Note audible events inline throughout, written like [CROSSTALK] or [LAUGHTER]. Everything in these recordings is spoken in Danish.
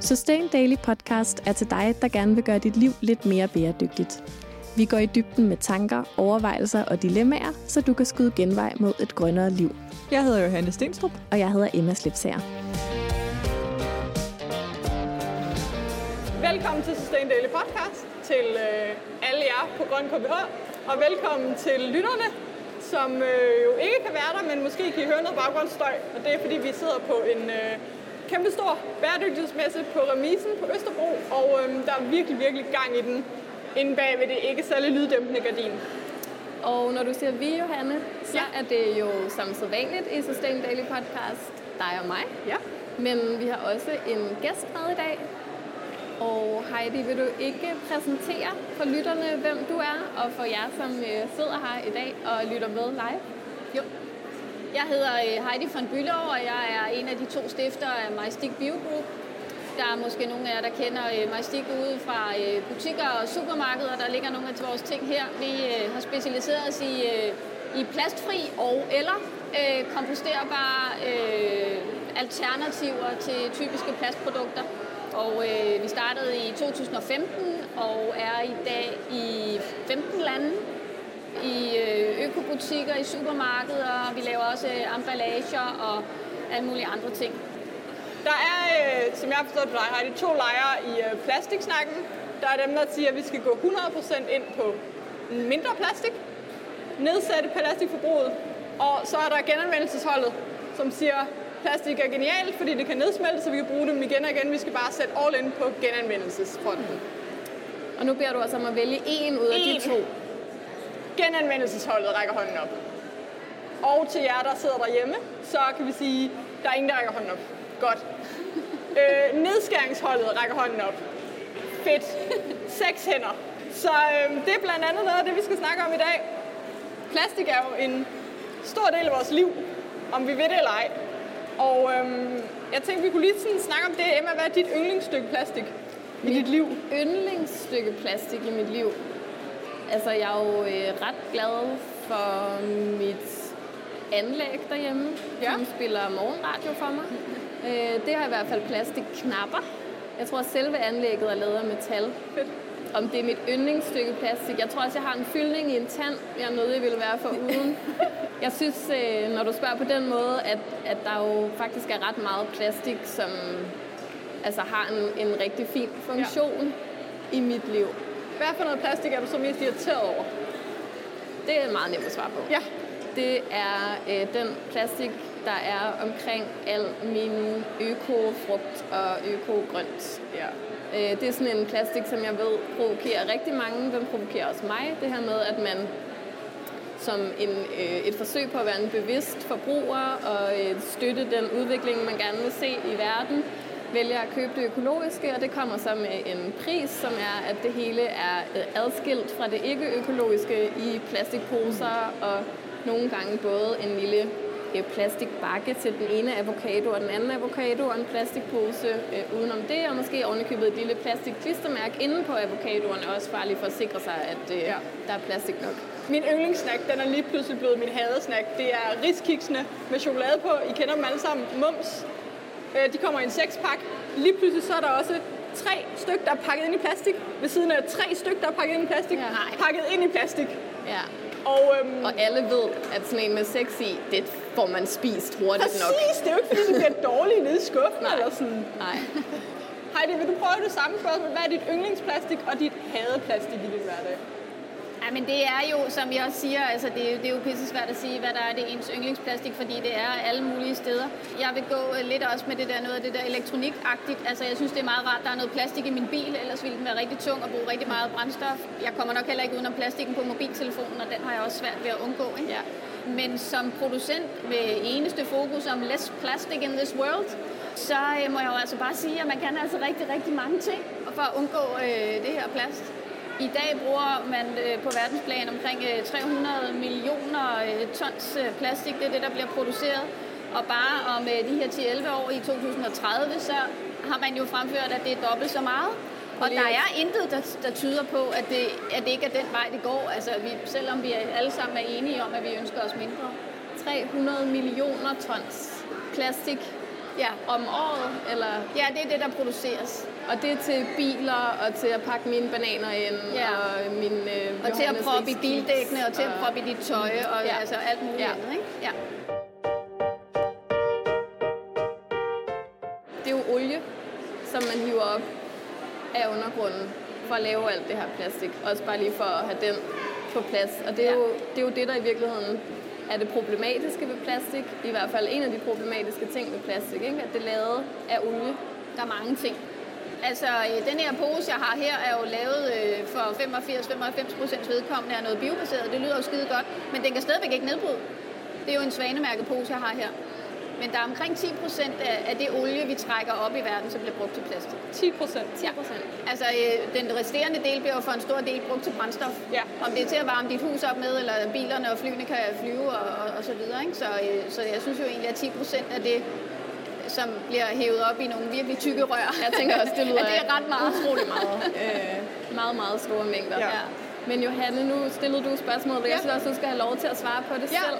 Sustain Daily Podcast er til dig, der gerne vil gøre dit liv lidt mere bæredygtigt. Vi går i dybden med tanker, overvejelser og dilemmaer, så du kan skyde genvej mod et grønnere liv. Jeg hedder Johanne Stenstrup. Og jeg hedder Emma Slipsager. Velkommen til Sustain Daily Podcast til øh, alle jer på Grøn KBH. Og velkommen til lytterne, som øh, jo ikke kan være der, men måske kan I høre noget baggrundsstøj. Og det er fordi, vi sidder på en øh, kæmpe stor bæredygtighedsmesse på Remisen på Østerbro. Og øh, der er virkelig, virkelig gang i den inde bag ved det ikke særlig lyddæmpende gardin. Og når du siger vi, Johanne, så ja. er det jo som så vanligt i Sustain Daily Podcast dig og mig. Ja. Men vi har også en gæst med i dag, og Heidi, vil du ikke præsentere for lytterne, hvem du er, og for jer, som øh, sidder her i dag og lytter med live? Jo. Jeg hedder øh, Heidi von Bülow, og jeg er en af de to stiftere af Majstik Bio Group. Der er måske nogle af jer, der kender øh, ude fra øh, butikker og supermarkeder. Der ligger nogle af vores ting her. Vi øh, har specialiseret os i, i plastfri og eller komposterbare alternativer til typiske plastprodukter. Og øh, vi startede i 2015 og er i dag i 15 lande i øh, økobutikker, i supermarkeder, og vi laver også øh, emballager og alle mulige andre ting. Der er, øh, som jeg har forstået på dig, har de to lejre i plastiksnakken. Der er dem, der siger, at vi skal gå 100% ind på mindre plastik, nedsætte plastikforbruget, og så er der genanvendelsesholdet, som siger, Plastik er genialt, fordi det kan nedsmelte, så vi kan bruge dem igen og igen. Vi skal bare sætte all in på genanvendelsesfronten. Og nu beder du os om at vælge en ud af en. de to. Genanvendelsesholdet rækker hånden op. Og til jer, der sidder derhjemme, så kan vi sige, der er ingen, der rækker hånden op. Godt. øh, nedskæringsholdet rækker hånden op. Fedt. Seks hænder. Så øh, det er blandt andet noget af det, vi skal snakke om i dag. Plastik er jo en stor del af vores liv, om vi ved det eller ej. Og øhm, jeg tænkte, vi kunne lige sådan snakke om det. Emma, hvad er dit yndlingsstykke plastik i mit dit liv? yndlingsstykke plastik i mit liv? Altså, jeg er jo øh, ret glad for mit anlæg derhjemme, ja. som spiller morgenradio for mig. Øh, det har i hvert fald plastikknapper. Jeg tror, at selve anlægget er lavet af metal. Fedt om det er mit yndlingsstykke plastik. Jeg tror også, jeg har en fyldning i en tand, jeg nødig vil være for uden. [LAUGHS] Jeg synes, øh, når du spørger på den måde, at, at der jo faktisk er ret meget plastik, som altså, har en, en rigtig fin funktion ja. i mit liv. Hvad for noget plastik er du så mest irriteret over? Det er meget nemt at svare på. Ja. Det er øh, den plastik, der er omkring al min øko-frugt og øko-grønt. Ja. Øh, det er sådan en plastik, som jeg ved provokerer rigtig mange. Den provokerer også mig. Det her med, at man som en, øh, et forsøg på at være en bevidst forbruger og øh, støtte den udvikling, man gerne vil se i verden, vælger at købe det økologiske, og det kommer så med en pris, som er, at det hele er øh, adskilt fra det ikke-økologiske i plastikposer, og nogle gange både en lille plastikbakke til den ene avocado og den anden avocado og en plastikpose øh, udenom det, og måske ovenikøbet et lille plastikklistermærke inde på avocadoerne, også bare lige for at sikre sig, at øh, ja. der er plastik nok. Min yndlingssnack, den er lige pludselig blevet min hadesnack. Det er riskiksene med chokolade på. I kender dem alle sammen. Mums. Øh, de kommer i en sekspak. Lige pludselig så er der også tre stykker, der er pakket ind i plastik. Ved siden af tre stykker, der er pakket ind i plastik. Ja. Pakket ind i plastik. Ja. Og, øhm, og alle ved, at sådan en med sex i, det får man spist hurtigt præcis, nok. Præcis, det er jo ikke, fordi det bliver dårligt nede i skuffen Nej. eller sådan. Nej. Heidi, vil du prøve det samme spørgsmål? Hvad er dit yndlingsplastik og dit hadeplastik i din hverdag? Ja, men det er jo, som jeg også siger, altså det, er, det er jo pisse svært at sige, hvad der er det ens yndlingsplastik, fordi det er alle mulige steder. Jeg vil gå øh, lidt også med det der noget af det der elektronikagtigt. Altså jeg synes, det er meget rart, der er noget plastik i min bil, ellers ville den være rigtig tung og bruge rigtig meget brændstof. Jeg kommer nok heller ikke udenom plastikken på mobiltelefonen, og den har jeg også svært ved at undgå. Ikke? Ja. Men som producent med eneste fokus om less plastic in this world, så øh, må jeg jo altså bare sige, at man kan altså rigtig, rigtig mange ting for at undgå øh, det her plast. I dag bruger man øh, på verdensplan omkring 300 øh, millioner øh, tons plastik. Det er det, der bliver produceret. Og bare om de her 10-11 år i 2030, så har man jo fremført, at det er dobbelt så meget. Og der er intet, der, der tyder på, at det, at det ikke er den vej, det går. Altså, vi, selvom vi alle sammen er enige om, at vi ønsker os mindre. 300 millioner tons plastik Ja. om året, eller Ja, det er det, der produceres. Og det er til biler og til at pakke mine bananer ind Ja. og min øh, Og til at proppe i bildækkene, og til at og- proppe i dit tøj, og Ja. altså alt muligt Ja. andet, ikke? Ja. Det er jo olie, som man hiver op af undergrunden for at lave alt det her plastik. Også bare lige for at have den på plads. Og det er, Ja. jo, det er jo det, der i virkeligheden er det problematiske ved plastik. I hvert fald en af de problematiske ting ved plastik, ikke? at det er lavet af olie. Der er mange ting. Altså, øh, den her pose, jeg har her, er jo lavet øh, for 85-95 procents vedkommende af noget biobaseret. Det lyder jo skide godt, men den kan stadigvæk ikke nedbryde. Det er jo en svanemærket pose, jeg har her. Men der er omkring 10 procent af, af det olie, vi trækker op i verden, som bliver brugt til plastik. 10 procent. 10 procent. Altså, øh, den resterende del bliver jo for en stor del brugt til brændstof. Ja. Om det er til at varme dit hus op med, eller bilerne og flyene kan flyve og, og, og så videre. Ikke? Så, øh, så jeg synes jo egentlig, at 10 procent af det, som bliver hævet op i nogle virkelig tykke rør, Jeg tænker også, det [LAUGHS] lyder at det er ret meget. utrolig meget. [LAUGHS] Øh, meget, meget store mængder. Ja. Ja. Men Johanne, nu stillede du spørgsmålet, og jeg Ja. synes også, du skal have lov til at svare på det Ja. selv.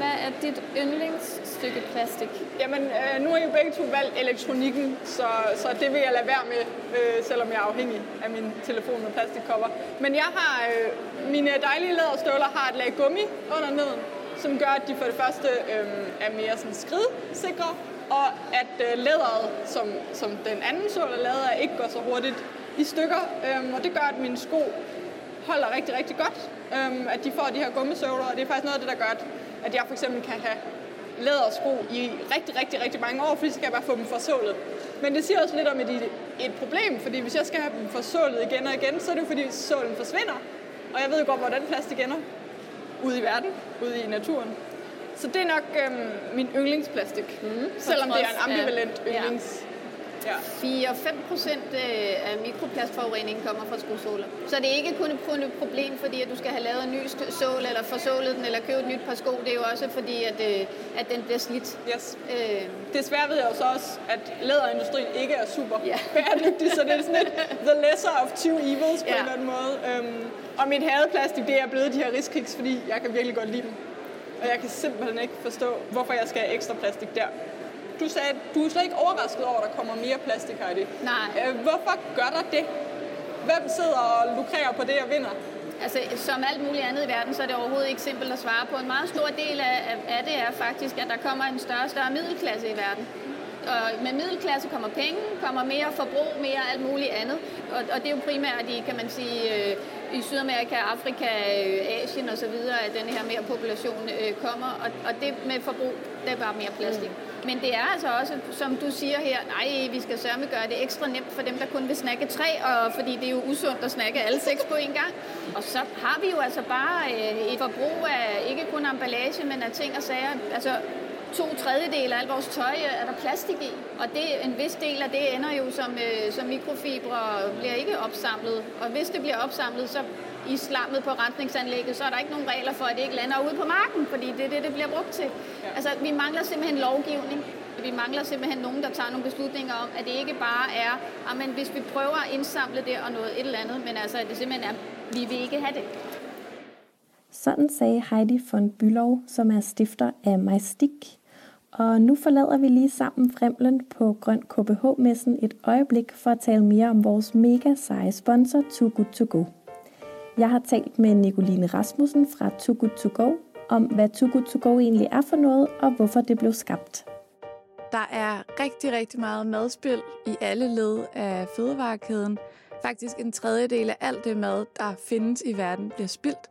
Hvad er dit yndlingsstykke plastik? Jamen, øh, nu har I jo begge to valgt elektronikken, så, så det vil jeg lade være med, øh, selvom jeg er afhængig af min telefon med plastikkopper. Men jeg har, øh, mine dejlige læderstøvler har et lag gummi under neden, som gør, at de for det første øh, er mere sådan skridsikre, og at øh, læderet, som, som den anden sål er lavet af, ikke går så hurtigt i stykker. Øhm, og det gør, at mine sko holder rigtig, rigtig godt. Øhm, at de får de her gummisøvler, og det er faktisk noget af det, der gør, at- at jeg for eksempel kan have lædersko i rigtig, rigtig, rigtig mange år, fordi så skal jeg bare få dem forsålet. Men det siger også lidt om et, et problem, fordi hvis jeg skal have dem forsålet igen og igen, så er det jo fordi sålen forsvinder. Og jeg ved jo godt, hvordan plastik ender. Ude i verden, ude i naturen. Så det er nok øhm, min yndlingsplastik. Mm, selvom det er en af- ambivalent ja. yndlings... Ja. 4-5 procent øh, af mikroplastforureningen kommer fra skosåler. Så det er ikke kun et problem, fordi at du skal have lavet en ny sål, eller forsålet den, eller købe et nyt par sko. Det er jo også fordi, at, øh, at den bliver slidt. Yes. Øh, Desværre ved jeg jo så også, at læderindustrien ikke er super Ja. [LAUGHS] bæredygtig, så det er sådan lidt the lesser of two evils på Ja. en eller anden måde. Øhm, og mit hadeplastik, det er blevet de her riskiks, fordi jeg kan virkelig godt lide dem. Og jeg kan simpelthen ikke forstå, hvorfor jeg skal have ekstra plastik der. Du sagde, at du er slet ikke overrasket over, at der kommer mere plastik, Heidi. Nej. Øh, hvorfor gør der det? Hvem sidder og lukrerer på det og vinder? Altså, som alt muligt andet i verden, så er det overhovedet ikke simpelt at svare på. En meget stor del af, af- af det er faktisk, at der kommer en større og større middelklasse i verden. Og med middelklasse kommer penge, kommer mere forbrug, mere alt muligt andet. Og, og det er jo primært i, kan man sige, øh, i Sydamerika, Afrika, øh, Asien osv., at den her mere population øh, kommer. Og, og det med forbrug, det er bare mere plastik. Men det er altså også, som du siger her, nej, vi skal sørge gøre det ekstra nemt for dem, der kun vil snakke tre, og fordi det er jo usundt at snakke alle seks på en gang. Og så har vi jo altså bare øh, et forbrug af ikke kun emballage, men af ting og sager. Altså to tredjedele af alt vores tøj øh, er der plastik i, og det, en vis del af det ender jo som, øh, som mikrofibre og bliver ikke opsamlet. Og hvis det bliver opsamlet, så i slammet på rensningsanlægget, så er der ikke nogen regler for, at det ikke lander ude på marken, fordi det er det, det bliver brugt til. Ja. Altså, vi mangler simpelthen lovgivning. Vi mangler simpelthen nogen, der tager nogle beslutninger om, at det ikke bare er, men hvis vi prøver at indsamle det og noget et eller andet, men altså, at det simpelthen er, vi vil ikke have det. Sådan sagde Heidi von Bylov, som er stifter af Majstik. Og nu forlader vi lige sammen Fremlen på Grøn KBH-messen et øjeblik for at tale mere om vores mega seje sponsor Too Good To Go. Jeg har talt med Nicoline Rasmussen fra Too Good To Go om, hvad Too Good To Go egentlig er for noget, og hvorfor det blev skabt. Der er rigtig, rigtig meget madspil i alle led af fødevarekæden. Faktisk en tredjedel af alt det mad, der findes i verden, bliver spildt.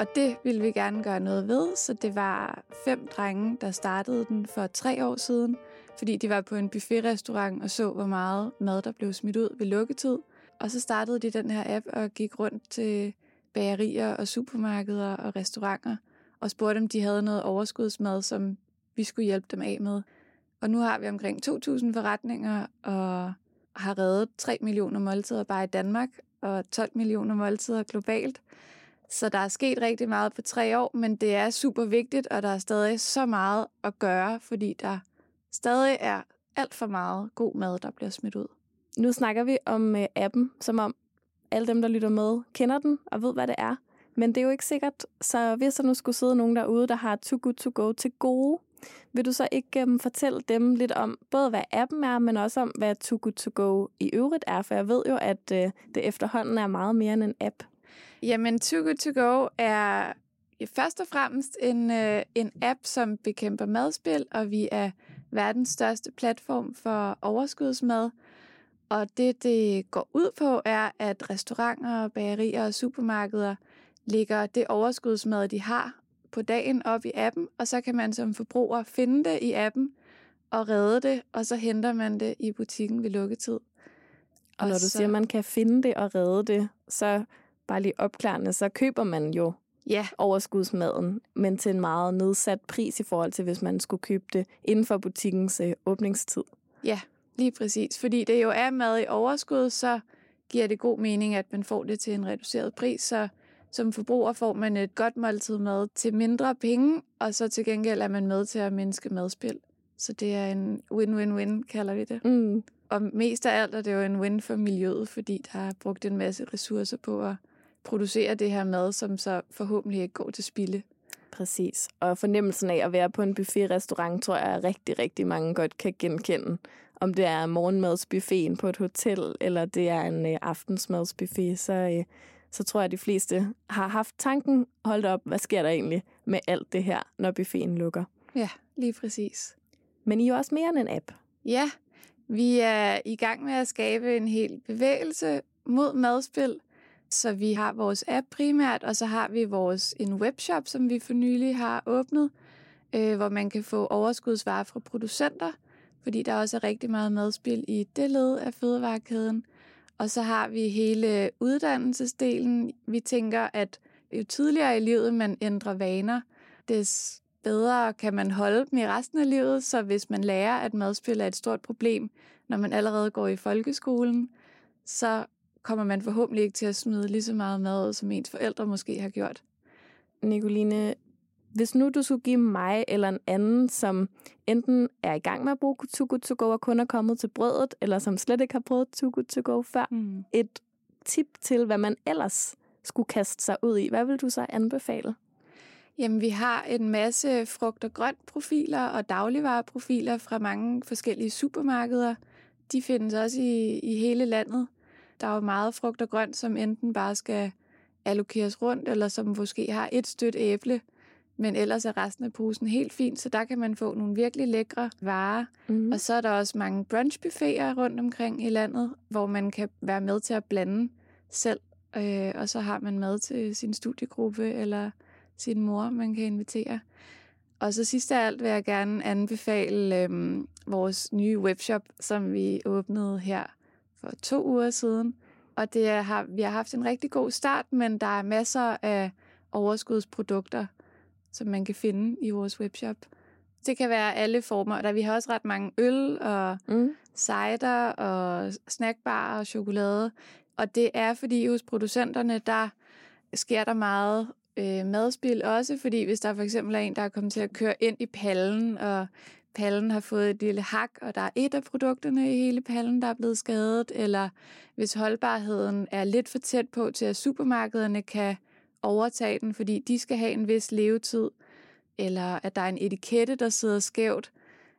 Og det ville vi gerne gøre noget ved, så det var fem drenge, der startede den for tre år siden, fordi de var på en buffetrestaurant og så, hvor meget mad, der blev smidt ud ved lukketid. Og så startede de den her app og gik rundt til bagerier og supermarkeder og restauranter og spurgte, om de havde noget overskudsmad, som vi skulle hjælpe dem af med. Og nu har vi omkring 2.000 forretninger og har reddet 3 millioner måltider bare i Danmark og 12 millioner måltider globalt. Så der er sket rigtig meget på tre år, men det er super vigtigt, og der er stadig så meget at gøre, fordi der stadig er alt for meget god mad, der bliver smidt ud. Nu snakker vi om øh, appen, som om alle dem, der lytter med, kender den og ved, hvad det er. Men det er jo ikke sikkert, så hvis der nu skulle sidde nogen derude, der har Too Good To Go til gode, Vil du så ikke um, fortælle dem lidt om både hvad appen er, men også om hvad Too Good To Go i øvrigt er? For jeg ved jo, at uh, det efterhånden er meget mere end en app. Jamen, Too Good To Go er først og fremmest en, uh, en app, som bekæmper madspil, og vi er verdens største platform for overskudsmad. Og det, det går ud på, er, at restauranter, bagerier og supermarkeder lægger det overskudsmad, de har på dagen op i appen, og så kan man som forbruger finde det i appen og redde det, og så henter man det i butikken ved lukketid. Og når du så... siger, at man kan finde det og redde det, så bare lige opklarende, så køber man jo ja. overskudsmaden, men til en meget nedsat pris i forhold til, hvis man skulle købe det inden for butikkens øh, åbningstid. Ja, lige præcis. Fordi det jo er mad i overskud, så giver det god mening, at man får det til en reduceret pris, så som forbruger får man et godt måltid mad til mindre penge, og så til gengæld er man med til at mindske madspil. Så det er en win-win-win, kalder vi det. Mm. Og mest af alt er det jo en win for miljøet, fordi der er brugt en masse ressourcer på at producere det her mad, som så forhåbentlig ikke går til spilde. Præcis. Og fornemmelsen af at være på en buffet-restaurant, tror jeg, at rigtig, rigtig mange godt kan genkende. Om det er morgenmadsbuffeten på et hotel, eller det er en øh, aftensmadsbuffet, så, øh, så tror jeg, at de fleste har haft tanken, holdt op, hvad sker der egentlig med alt det her, når buffeten lukker? Ja, lige præcis. Men I er jo også mere end en app. Ja, vi er i gang med at skabe en hel bevægelse mod madspil. Så vi har vores app primært, og så har vi vores en webshop, som vi for nylig har åbnet, øh, hvor man kan få overskudsvarer fra producenter, fordi der også er rigtig meget madspil i det led af fødevarekæden. Og så har vi hele uddannelsesdelen. Vi tænker, at jo tidligere i livet man ændrer vaner, des bedre kan man holde dem i resten af livet. Så hvis man lærer, at madspil er et stort problem, når man allerede går i folkeskolen, så kommer man forhåbentlig ikke til at smide lige så meget mad som ens forældre måske har gjort. Nicoline, hvis nu du skulle give mig eller en anden, som enten er i gang med at bruge Too Good To Go og kun er kommet til brødet, eller som slet ikke har prøvet Too Good To Go før, mm. et tip til, hvad man ellers skulle kaste sig ud i, hvad vil du så anbefale? Jamen, vi har en masse frugt- og grønt profiler og dagligvareprofiler fra mange forskellige supermarkeder. De findes også i, i hele landet. Der er jo meget frugt og grønt, som enten bare skal allokeres rundt, eller som måske har et stødt æble, men ellers er resten af posen helt fint, så der kan man få nogle virkelig lækre varer. Mm. Og så er der også mange brunchbuffeter rundt omkring i landet, hvor man kan være med til at blande selv, øh, og så har man mad til sin studiegruppe eller sin mor, man kan invitere. Og så sidst af alt vil jeg gerne anbefale øh, vores nye webshop, som vi åbnede her for to uger siden. Og det har, vi har haft en rigtig god start, men der er masser af overskudsprodukter, som man kan finde i vores webshop. Det kan være alle former. Der vi har også ret mange øl og mm. cider og snackbar og chokolade. Og det er fordi hos producenterne, der sker der meget øh, madspil også, fordi hvis der for eksempel er en, der er kommet til at køre ind i pallen, og pallen har fået et lille hak, og der er et af produkterne i hele pallen, der er blevet skadet, eller hvis holdbarheden er lidt for tæt på til, at supermarkederne kan overtage den, fordi de skal have en vis levetid, eller at der er en etikette, der sidder skævt.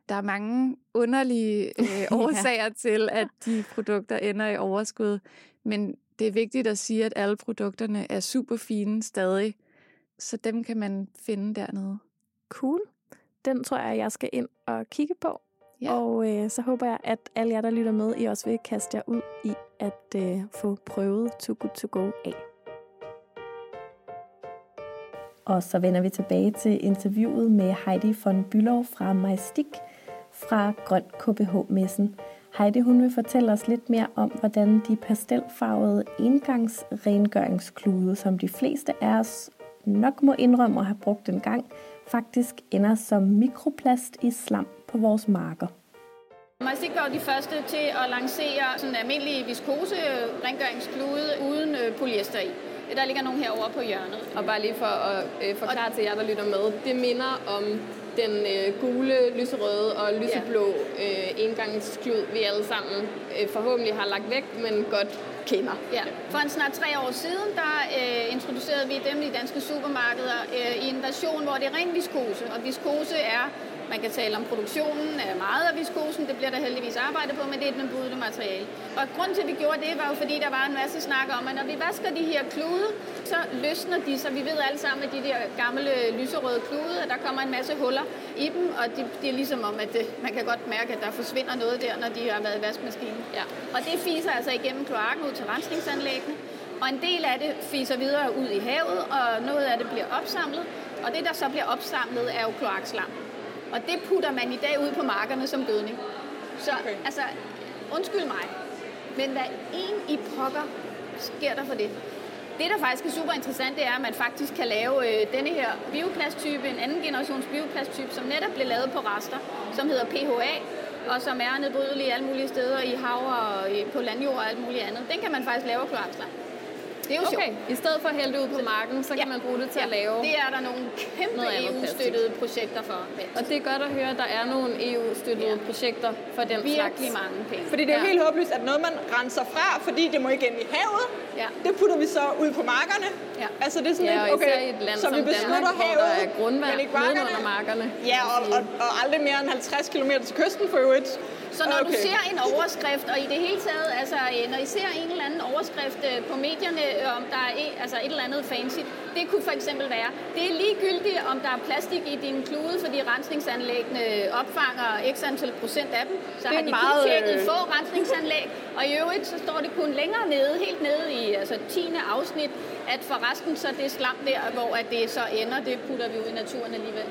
Der er mange underlige [LAUGHS] øh, årsager ja. til, at de produkter ender i overskud. Men det er vigtigt at sige, at alle produkterne er super fine stadig, så dem kan man finde dernede. Cool. Den tror jeg, jeg skal ind og kigge på. Ja. Og øh, så håber jeg, at alle jer, der lytter med, I også vil kaste jer ud i at øh, få prøvet Too Good To Go af. Og så vender vi tilbage til interviewet med Heidi von Bylov fra Majstik fra Grøn KBH-messen. Heidi hun vil fortælle os lidt mere om, hvordan de pastelfarvede engangsrengøringsklude, som de fleste af os nok må indrømme at have brugt en gang, faktisk ender som mikroplast i slam på vores marker. Majstik var jo de første til at lancere sådan en almindelig viskose rengøringsklude uden øh, polyester i. Der ligger nogen herovre på hjørnet. Og bare lige for at øh, forklare til jer, der lytter med. Det minder om den øh, gule, lyserøde og lyseblå øh, engangsklud, vi alle sammen øh, forhåbentlig har lagt væk, men godt kender. Ja. For en snart tre år siden, der øh, introducerede vi dem i danske supermarkeder øh, i en version, hvor det er ren viskose. Og viskose er man kan tale om produktionen af meget af viskosen, det bliver der heldigvis arbejdet på, men det er et nedbrydende materiale. Og grund til, at vi gjorde det, var jo fordi, der var en masse snak om, at når vi vasker de her klude, så løsner de, så vi ved alle sammen, at de der gamle lyserøde klude, at der kommer en masse huller i dem, og det, det er ligesom om, at det, man kan godt mærke, at der forsvinder noget der, når de har været i vaskemaskinen. Ja. Og det fiser altså igennem kloakken ud til rensningsanlæggene, og en del af det fiser videre ud i havet, og noget af det bliver opsamlet, og det, der så bliver opsamlet, er jo kloakslam. Og det putter man i dag ud på markerne som gødning. Så okay. altså, undskyld mig, men hvad en i pokker sker der for det? Det, der faktisk er super interessant, det er, at man faktisk kan lave øh, denne her bioplasttype, en anden generations bioplasttype, som netop blev lavet på rester, som hedder PHA, og som er nedbrydelig alle mulige steder i hav og på landjord og alt muligt andet. Den kan man faktisk lave kloakslam. Det er jo okay. sjovt. I stedet for at hælde det ud på marken, så kan ja. man bruge det til ja. at lave Det er der nogle kæmpe EU-støttede projekter for. Og det er godt at høre, at der er nogle EU-støttede ja. projekter for den Virkelig slags. Virkelig mange penge. Fordi det er jo ja. helt håbløst, at noget man renser fra, fordi det må ikke ind i havet, ja. det putter vi så ud på markerne. Ja. Altså det er sådan ja, lidt, okay, i et land så vi beskytter Danmark, havet, der er grundvand men ikke markerne. under markerne. Ja, og, og, og aldrig mere end 50 km til kysten for øvrigt. Så når okay. du ser en overskrift, og i det hele taget, altså når I ser en eller anden overskrift øh, på medierne, øh, om der er et, altså et eller andet fancy, det kunne for eksempel være, det er ligegyldigt, om der er plastik i din klude, fordi rensningsanlæggene opfanger x antal procent af dem. Så har de meget... kun tjekket få rensningsanlæg, og i øvrigt så står det kun længere nede, helt nede i altså 10. afsnit, at for resten så det slam der, hvor at det så ender, det putter vi ud i naturen alligevel.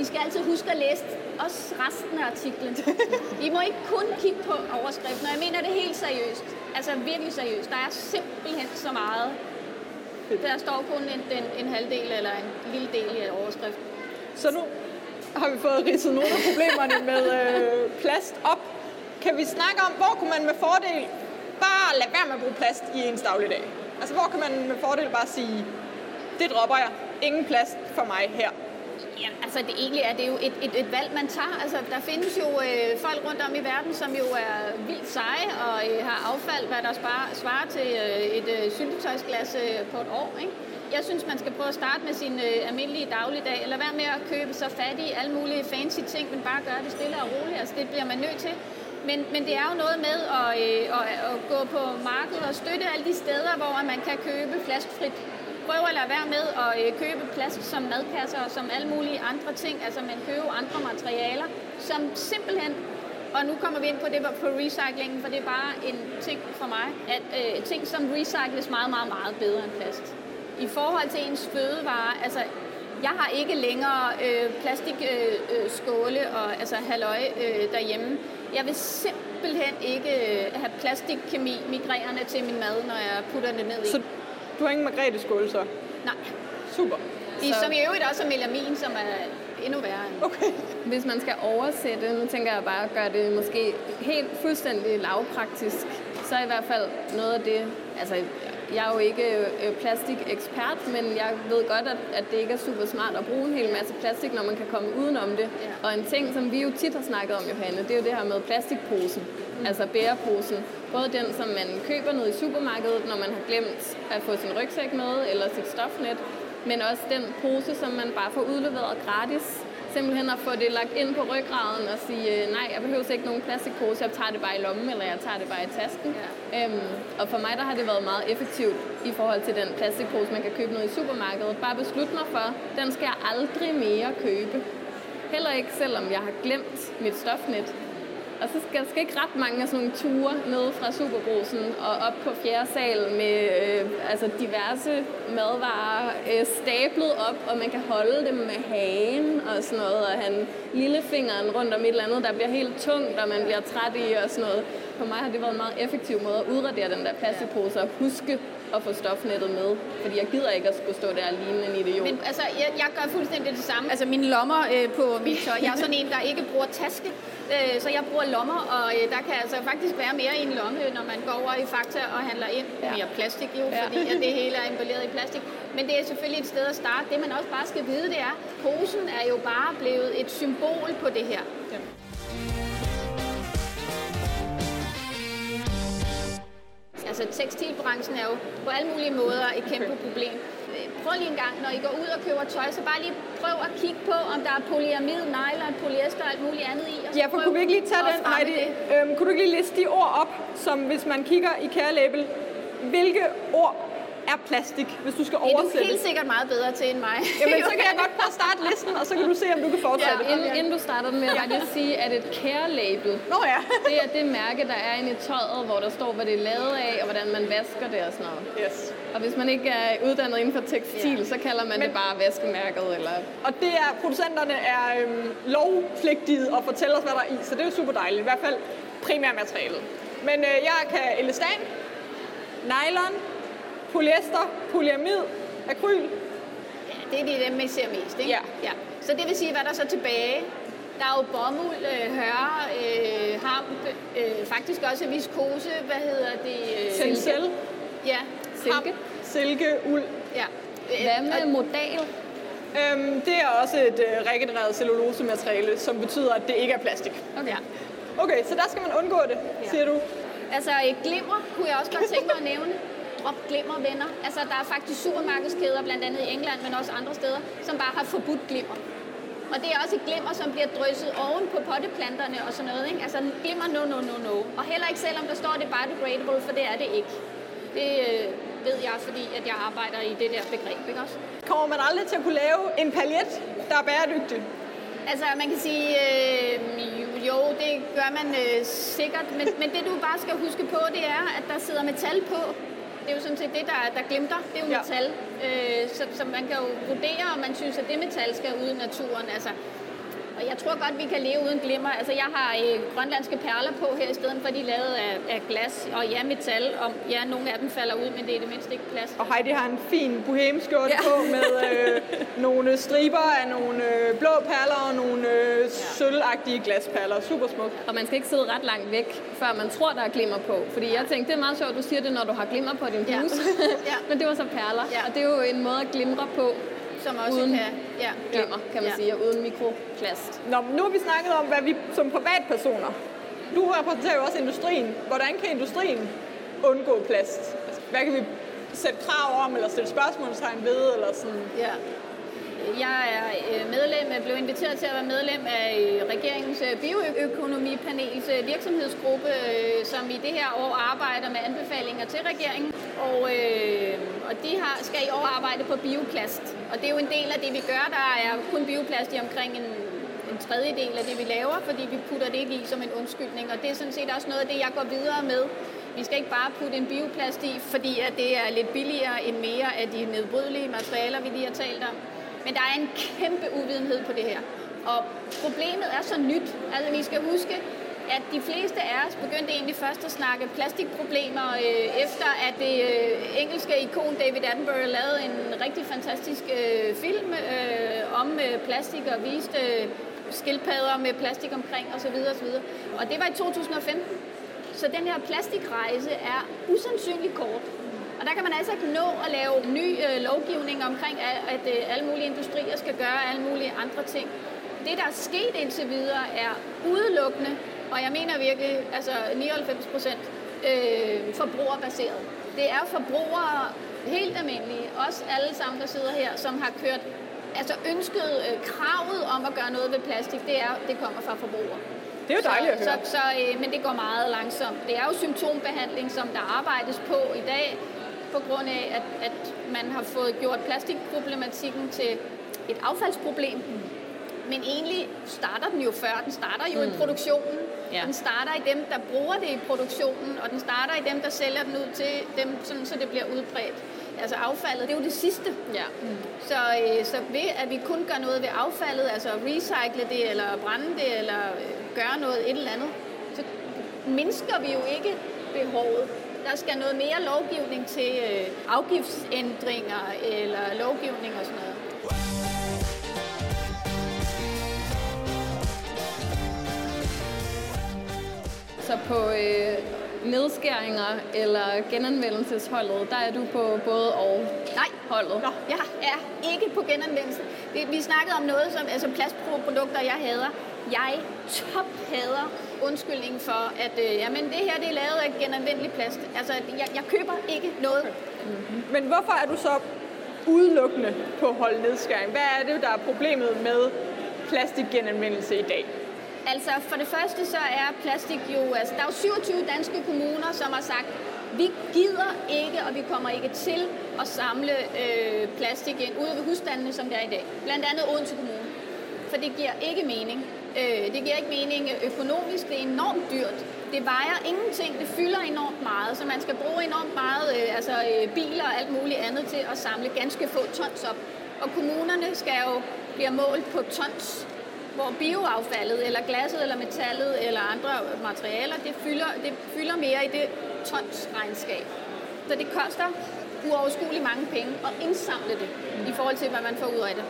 I skal altid huske at læse også resten af artiklen. I må ikke kun kigge på overskriften, og jeg mener det helt seriøst. Altså virkelig seriøst. Der er simpelthen så meget. Der står kun en, en, en halvdel eller en lille del i overskriften. Så nu har vi fået ridset nogle af problemerne med øh, plast op. Kan vi snakke om, hvor kunne man med fordel bare lade være med at bruge plast i ens dagligdag? Altså hvor kan man med fordel bare sige, det dropper jeg. Ingen plast for mig her. Ja, altså det egentlig er det jo et, et, et valg, man tager. Altså der findes jo øh, folk rundt om i verden, som jo er vildt seje og øh, har affald, hvad der sparer, svarer til øh, et øh, syltetøjsglas øh, på et år. Ikke? Jeg synes, man skal prøve at starte med sin øh, almindelige dagligdag, eller være med at købe så fat i alle mulige fancy ting, men bare gøre det stille og roligt. Altså det bliver man nødt til. Men, men det er jo noget med at, øh, at, at gå på markedet og støtte alle de steder, hvor man kan købe flaskfrit prøve at lade være med at øh, købe plast som madkasser og som alle mulige andre ting, altså man køber andre materialer, som simpelthen og nu kommer vi ind på det på recycling, for det er bare en ting for mig, at øh, ting som recycles meget, meget, meget bedre end plast. I forhold til ens fødevare, altså jeg har ikke længere øh, plastikskåle øh, øh og altså halløj øh, derhjemme. Jeg vil simpelthen ikke øh, have plastikkemi migrerende til min mad, når jeg putter det ned i. Så du har ingen margrethe skål så? Nej. Super. I, så. Som i øvrigt også er melamin, som er endnu værre. Okay. Hvis man skal oversætte, nu tænker jeg bare at gøre det måske helt fuldstændig lavpraktisk, så er i hvert fald noget af det, altså jeg er jo ikke øh, plastikekspert, men jeg ved godt, at, at det ikke er super smart at bruge en hel masse plastik, når man kan komme udenom det. Ja. Og en ting, som vi jo tit har snakket om, Johanne, det er jo det her med plastikposen, mm. altså bæreposen. Både den, som man køber ned i supermarkedet, når man har glemt at få sin rygsæk med, eller sit stofnet, men også den pose, som man bare får udleveret gratis simpelthen at få det lagt ind på ryggraden og sige, øh, nej, jeg behøver ikke nogen plastikpose, jeg tager det bare i lommen, eller jeg tager det bare i tasken. Ja. Øhm, og for mig, der har det været meget effektivt i forhold til den plastikpose, man kan købe noget i supermarkedet. Bare beslut mig for, den skal jeg aldrig mere købe. Heller ikke, selvom jeg har glemt mit stofnet. Og så skal skal ikke ret mange af sådan nogle ture ned fra Superbrusen og op på fjerde sal med øh, altså diverse madvarer øh, stablet op, og man kan holde dem med hagen og sådan noget, og han lillefingeren rundt om et eller andet, der bliver helt tungt, og man bliver træt i og sådan noget. For mig har det været en meget effektiv måde at udradere den der plastikpose og huske at få stofnettet med. Fordi jeg gider ikke at skulle stå der ligne en idiot. Men altså, jeg, jeg gør fuldstændig det samme. Altså mine lommer øh, på mit tøj. Jeg er sådan en, der ikke bruger taske. Øh, så jeg bruger lommer, og øh, der kan altså faktisk være mere i en lomme, når man går over i Fakta og handler ind. Ja. Mere plastik jo, ja. fordi at det hele er emballeret i plastik. Men det er selvfølgelig et sted at starte. Det man også bare skal vide, det er, at posen er jo bare blevet et symbol på det her. Ja. Altså tekstilbranchen er jo på alle mulige måder et kæmpe problem. Prøv lige en gang, når I går ud og køber tøj, så bare lige prøv at kigge på, om der er polyamid, nylon, polyester og alt muligt andet i. Og Ja, for kunne vi ikke lige tage den, Heidi? det. Øhm, kunne du ikke lige liste de ord op, som hvis man kigger i Care Label, hvilke ord er plastik, hvis du skal Det er du oversætte? helt sikkert meget bedre til end mig. Jamen, så kan jeg [LAUGHS] godt prøve at starte listen, og så kan du se, om du kan fortsætte. Ja, inden, inden du starter den med, jeg lige sige, at et care-label, Nå ja. [LAUGHS] det er det mærke, der er inde i tøjet, hvor der står, hvad det er lavet af, og hvordan man vasker det og sådan noget. Yes. Og hvis man ikke er uddannet inden for tekstil, Ja. så kalder man Men- det bare vaskemærket, eller Og det er, producenterne er øhm, lovpligtige at fortælle os, hvad der er i, så det er jo super dejligt. I hvert fald primærmaterialet. Men øh, jeg kan elastan, nylon, polyester, polyamid, akryl. Det er de dem, vi ser mest, ikke? Ja. ja. Så det vil sige, hvad der er så tilbage? Der er jo bomuld, øh, høre, øh, hamp, øh, faktisk også viskose, hvad hedder det? Øh, Tencel, Ja, Silke. hamp. silke, uld. Ja. Hvad med og- modal? Øhm, det er også et øh, regenereret cellulosemateriale, som betyder, at det ikke er plastik. Okay. Okay, så der skal man undgå det, Ja. siger du. Altså glimmer kunne jeg også godt tænke mig at nævne. Drop glimmer, venner. Altså der er faktisk supermarkedskæder, blandt andet i England, men også andre steder, som bare har forbudt glimmer. Og det er også et glimmer, som bliver drysset oven på potteplanterne og sådan noget. Ikke? Altså glimmer, no, no, no, no. Og heller ikke selvom der står, at det er biodegradable, for det er det ikke. Det øh, ved jeg, fordi at jeg arbejder i det der begreb, ikke også? Kommer man aldrig til at kunne lave en paljet, der er bæredygtig? Altså, man kan sige, øh, jo, det gør man øh, sikkert, men, men det du bare skal huske på, det er, at der sidder metal på. Det er jo sådan set det, der, der glimter. Det er jo Ja. metal. Øh, så, så man kan jo vurdere, om man synes, at det metal skal ud i naturen. Altså, og jeg tror godt, vi kan leve uden glimmer. Altså, jeg har øh, grønlandske perler på her, i stedet for de er lavet af, af glas og ja, metal. Og ja, nogle af dem falder ud, men det er det mindste ikke plads. Og Heidi har en fin bohemskjorte Ja. på med øh, nogle striber af nogle øh, blå perler og nogle øh, sølvagtige glasperler. Super smukt. Og man skal ikke sidde ret langt væk, før man tror, der er glimmer på. Fordi jeg tænkte, det er meget sjovt, du siger det, når du har glimmer på din Ja. bluse. [LAUGHS] Ja. Men det var så perler. Ja. Og det er jo en måde at glimre på, Som også uden kan... Ja. glimmer, kan man Ja. sige, og uden mikroplast. Nå, nu har vi snakket om, hvad vi som privatpersoner. Du repræsenterer jo også industrien. Hvordan kan industrien undgå plast? Altså, Hvad kan vi sætte krav om, eller stille spørgsmålstegn ved, eller sådan? Ja. Jeg er øh, medlem, blev inviteret til at være medlem af øh, regeringens øh, bioøkonomipanels virksomhedsgruppe, som i det her år arbejder med anbefalinger til regeringen. Og, øh, og de har, skal i år arbejde på bioplast. Og det er jo en del af det, vi gør. Der er kun bioplast i omkring en, en tredjedel af det, vi laver, fordi vi putter det ikke i som en undskyldning. Og det er sådan set også noget af det, jeg går videre med. Vi skal ikke bare putte en bioplast i, fordi at det er lidt billigere end mere af de nedbrydelige materialer, vi lige har talt om. Men der er en kæmpe uvidenhed på det her. Og problemet er så nyt. Altså vi skal huske, at de fleste af os begyndte egentlig først at snakke plastikproblemer, øh, efter at det øh, engelske ikon David Attenborough lavede en rigtig fantastisk øh, film øh, om øh, plastik og viste øh, skildpadder med plastik omkring osv. osv. Og det var i 2015. Så den her plastikrejse er usandsynligt kort. Og der kan man altså ikke nå at lave ny øh, lovgivning omkring, at, at øh, alle mulige industrier skal gøre alle mulige andre ting. Det, der er sket indtil videre, er udelukkende, og jeg mener virkelig, altså 99 procent, øh, forbrugerbaseret. Det er forbrugere, helt almindelige, os alle sammen, der sidder her, som har kørt, altså ønsket øh, kravet om at gøre noget ved plastik, det, er, det kommer fra forbrugere. Det er jo dejligt at så, høre. Så, så, øh, men det går meget langsomt. Det er jo symptombehandling, som der arbejdes på i dag, på grund af, at, at man har fået gjort plastikproblematikken til et affaldsproblem. Men egentlig starter den jo før. Den starter jo mm. i produktionen. Ja. Den starter i dem, der bruger det i produktionen, og den starter i dem, der sælger den ud til dem, sådan, så det bliver udbredt. Altså affaldet, det er jo det sidste. Ja. Så, øh, så ved at vi kun gør noget ved affaldet, altså recycle det, eller brænde det, eller øh, gøre noget et eller andet, så mindsker vi jo ikke behovet. Der skal noget mere lovgivning til øh, afgiftsændringer eller lovgivning og sådan noget. Så på øh, nedskæringer eller genanvendelsesholdet, der er du på både og Nej, holdet. Nå, jeg er ikke på genanvendelse. Vi, vi snakkede om noget som altså plastprodukter, jeg hader. Jeg tophader undskyldning for, at øh, jamen, det her det er lavet af genanvendelig plast. Altså, jeg, jeg køber ikke noget. Mm-hmm. Men hvorfor er du så udelukkende på hold nedskæring? Hvad er det, der er problemet med plastikgenanvendelse i dag? Altså, for det første så er plastik jo... Altså, der er jo 27 danske kommuner, som har sagt, vi gider ikke, og vi kommer ikke til at samle øh, plastik ind ude ved husstandene, som det er i dag. Blandt andet Odense Kommune. For det giver ikke mening. Øh, det giver ikke mening økonomisk. Det er enormt dyrt. Det vejer ingenting. Det fylder enormt meget, så man skal bruge enormt meget øh, altså, øh, biler og alt muligt andet til at samle ganske få tons op. Og kommunerne skal jo blive målt på tons hvor bioaffaldet, eller glasset, eller metallet, eller andre materialer, det fylder, det fylder mere i det tonsregnskab. Så det koster uoverskueligt mange penge at indsamle det, i forhold til, hvad man får ud af det.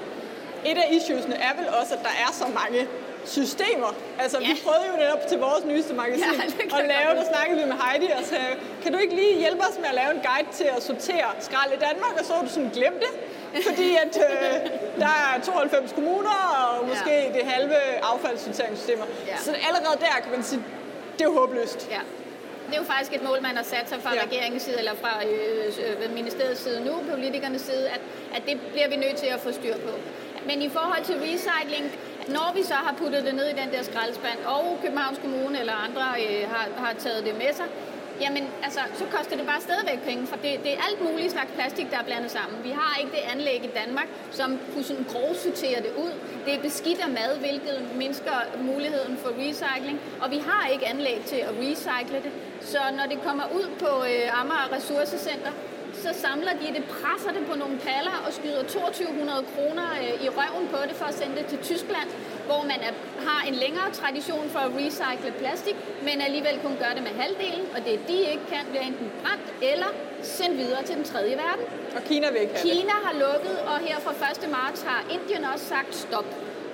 Et af issuesene er vel også, at der er så mange systemer. Altså, ja. vi prøvede jo netop til vores nyeste magasin ja, at lave, der snakkede vi med Heidi og sagde, kan du ikke lige hjælpe os med at lave en guide til at sortere skrald i Danmark? Og så var du sådan, glem det. Fordi at øh, [LAUGHS] der er 92 kommuner og måske ja. det halve affaldssorteringssystemer. Ja. Så allerede der kan man sige, det er jo håbløst. Ja. Det er jo faktisk et mål, man har sat sig fra ja. regeringens side, eller fra øh, øh ministeriets side nu, politikernes side, at, at det bliver vi nødt til at få styr på. Men i forhold til recycling, når vi så har puttet det ned i den der skraldespand, og Københavns Kommune eller andre øh, har, har taget det med sig, jamen altså, så koster det bare stadigvæk penge, for det, det er alt muligt slags plastik, der er blandet sammen. Vi har ikke det anlæg i Danmark, som kunne sådan grovsortere det ud. Det er beskidt af mad, hvilket mindsker muligheden for recycling, og vi har ikke anlæg til at recycle det. Så når det kommer ud på øh, Amager Ressourcecenter, så samler de det, presser det på nogle paller og skyder 2200 kroner øh, i røven på det for at sende det til Tyskland, hvor man er, har en længere tradition for at recycle plastik, men alligevel kun gør det med halvdelen, og det de ikke kan, bliver enten brændt eller sendt videre til den tredje verden. Og Kina vil ikke Kina har lukket, og her fra 1. marts har Indien også sagt stop.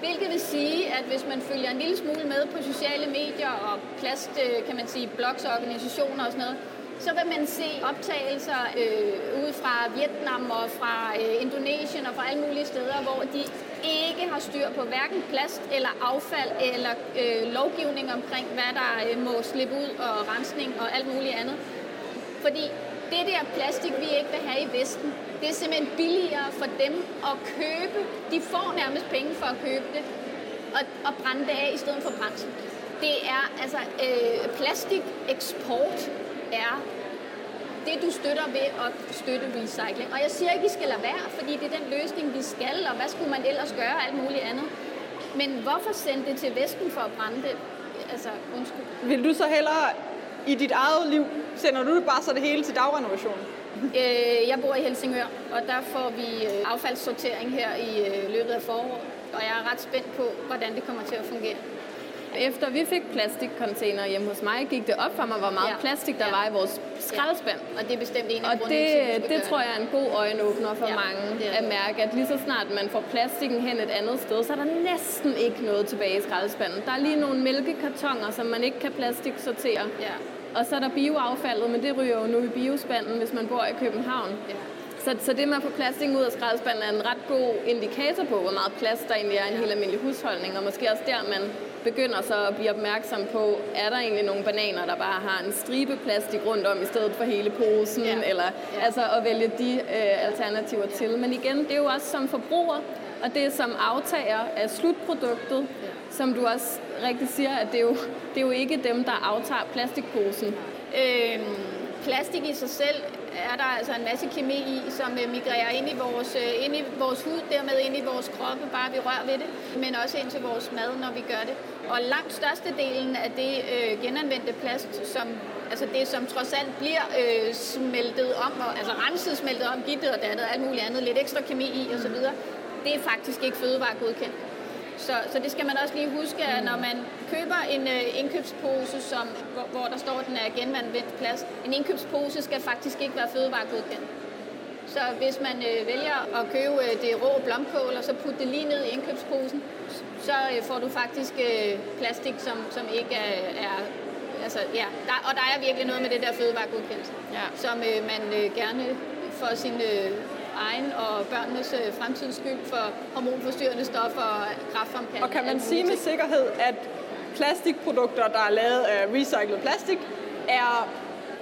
Hvilket vil sige, at hvis man følger en lille smule med på sociale medier og plast, øh, kan man sige, blogs og organisationer og sådan noget, så vil man se optagelser øh, ud fra Vietnam og fra øh, Indonesien og fra alle mulige steder, hvor de ikke har styr på hverken plast eller affald eller øh, lovgivning omkring, hvad der øh, må slippe ud og rensning og alt muligt andet. Fordi det der plastik, vi ikke vil have i Vesten, det er simpelthen billigere for dem at købe. De får nærmest penge for at købe det og, og brænde det af i stedet for brændsel. Det er altså øh, plastikeksport er det, du støtter ved at støtte recycling. Og jeg siger ikke, at I skal lade være, fordi det er den løsning, vi skal, og hvad skulle man ellers gøre, alt muligt andet. Men hvorfor sende det til Vesten for at brænde det? Altså, undskyld. Vil du så hellere i dit eget liv, sender du bare så det hele til dagrenovation? Øh, jeg bor i Helsingør, og der får vi øh, affaldssortering her i øh, løbet af foråret. Og jeg er ret spændt på, hvordan det kommer til at fungere. Efter vi fik plastikcontainer hjemme hos mig, gik det op for mig, hvor meget ja. plastik der ja. var i vores skraldespand. Ja. Og det er bestemt en af Og det, det, det tror jeg er en god øjenåbner for ja, mange at mærke, at lige så snart man får plastikken hen et andet sted, så er der næsten ikke noget tilbage i skraldespanden. Der er lige nogle mælkekartoner, som man ikke kan plastiksortere. Ja. Og så er der bioaffaldet, men det ryger jo nu i biospanden, hvis man bor i København. Ja. Så, så det med at få plastik ud af skraldespanden er en ret god indikator på, hvor meget plads der egentlig er i en helt almindelig husholdning, og måske også der, man begynder så at blive opmærksom på, er der egentlig nogle bananer, der bare har en stribe plastik rundt om i stedet for hele posen, ja. eller ja. altså at vælge de øh, alternativer ja. til. Men igen, det er jo også som forbruger, og det som aftager af slutproduktet, ja. som du også rigtig siger, at det er jo, det er jo ikke dem, der aftager plastikposen. Øhm, plastik i sig selv er der altså en masse kemi i, som øh, migrerer ind i, vores, øh, ind i vores hud, dermed ind i vores kroppe, bare vi rører ved det, men også ind til vores mad, når vi gør det. Og langt størstedelen af det øh, genanvendte plast, som, altså det som trods alt bliver øh, smeltet om, og, altså renset smeltet om, givet og dannet, alt muligt andet, lidt ekstra kemi i osv., det er faktisk ikke fødevaregodkendt. Så, så det skal man også lige huske, at når man køber en øh, indkøbspose, som, hvor, hvor der står, at den er genanvendt plads, en indkøbspose skal faktisk ikke være fødevaregodkendt. Så hvis man øh, vælger at købe øh, det rå blomkål, og så putte det lige ned i indkøbsposen, så øh, får du faktisk øh, plastik, som, som ikke er, er altså, ja, der, og der er virkelig noget med det der fødevaregodkendelse, ja. som øh, man øh, gerne for sin øh, egen og børnenes øh, fremtids skyld for hormonforstyrrende stoffer og kraftfremkaldende. Og kan man sige med sikkerhed, at plastikprodukter, der er lavet af recyclet plastik, er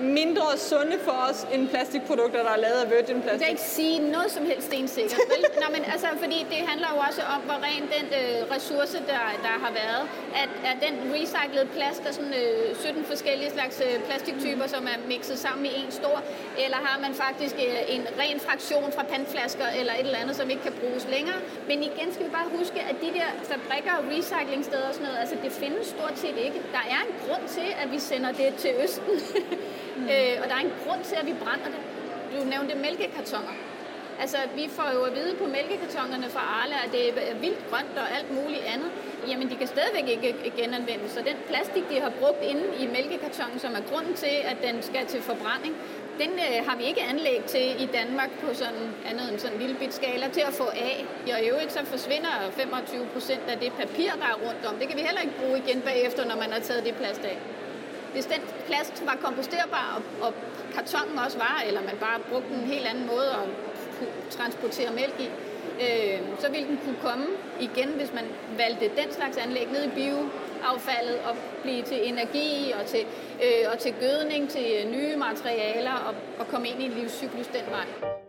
mindre sunde for os end plastikprodukter, der er lavet af virgin Jeg plastik. kan ikke sige noget som helst stensikkert, vel? [LAUGHS] Nå, men altså, fordi det handler jo også om, hvor ren den øh, ressource, der, der har været. At, at den recyclede plast, der er sådan øh, 17 forskellige slags øh, plastiktyper, som er mixet sammen i en stor, eller har man faktisk øh, en ren fraktion fra pandflasker eller et eller andet, som ikke kan bruges længere. Men igen skal vi bare huske, at de der fabrikker og recyclingsteder og sådan noget, altså det findes stort set ikke. Der er en grund til, at vi sender det til Østen. [LAUGHS] Mm. øh, og der er en grund til, at vi brænder det. Du nævnte mælkekartoner. Altså, vi får jo at vide på mælkekartonerne fra Arla, at det er vildt grønt og alt muligt andet. Jamen, de kan stadigvæk ikke genanvendes. Så den plastik, de har brugt inde i mælkekartonen, som er grunden til, at den skal til forbrænding, den øh, har vi ikke anlæg til i Danmark på sådan andet end sådan en lille bit skala til at få af. Og i øvrigt så forsvinder 25 procent af det papir, der er rundt om. Det kan vi heller ikke bruge igen bagefter, når man har taget det plast af. Hvis den plast var komposterbar, og, og kartongen også var, eller man bare brugte en helt anden måde at transportere mælk i, øh, så ville den kunne komme igen, hvis man valgte den slags anlæg ned i bioaffaldet og blive til energi og til, øh, og til gødning, til nye materialer og, og komme ind i en livscyklus den vej.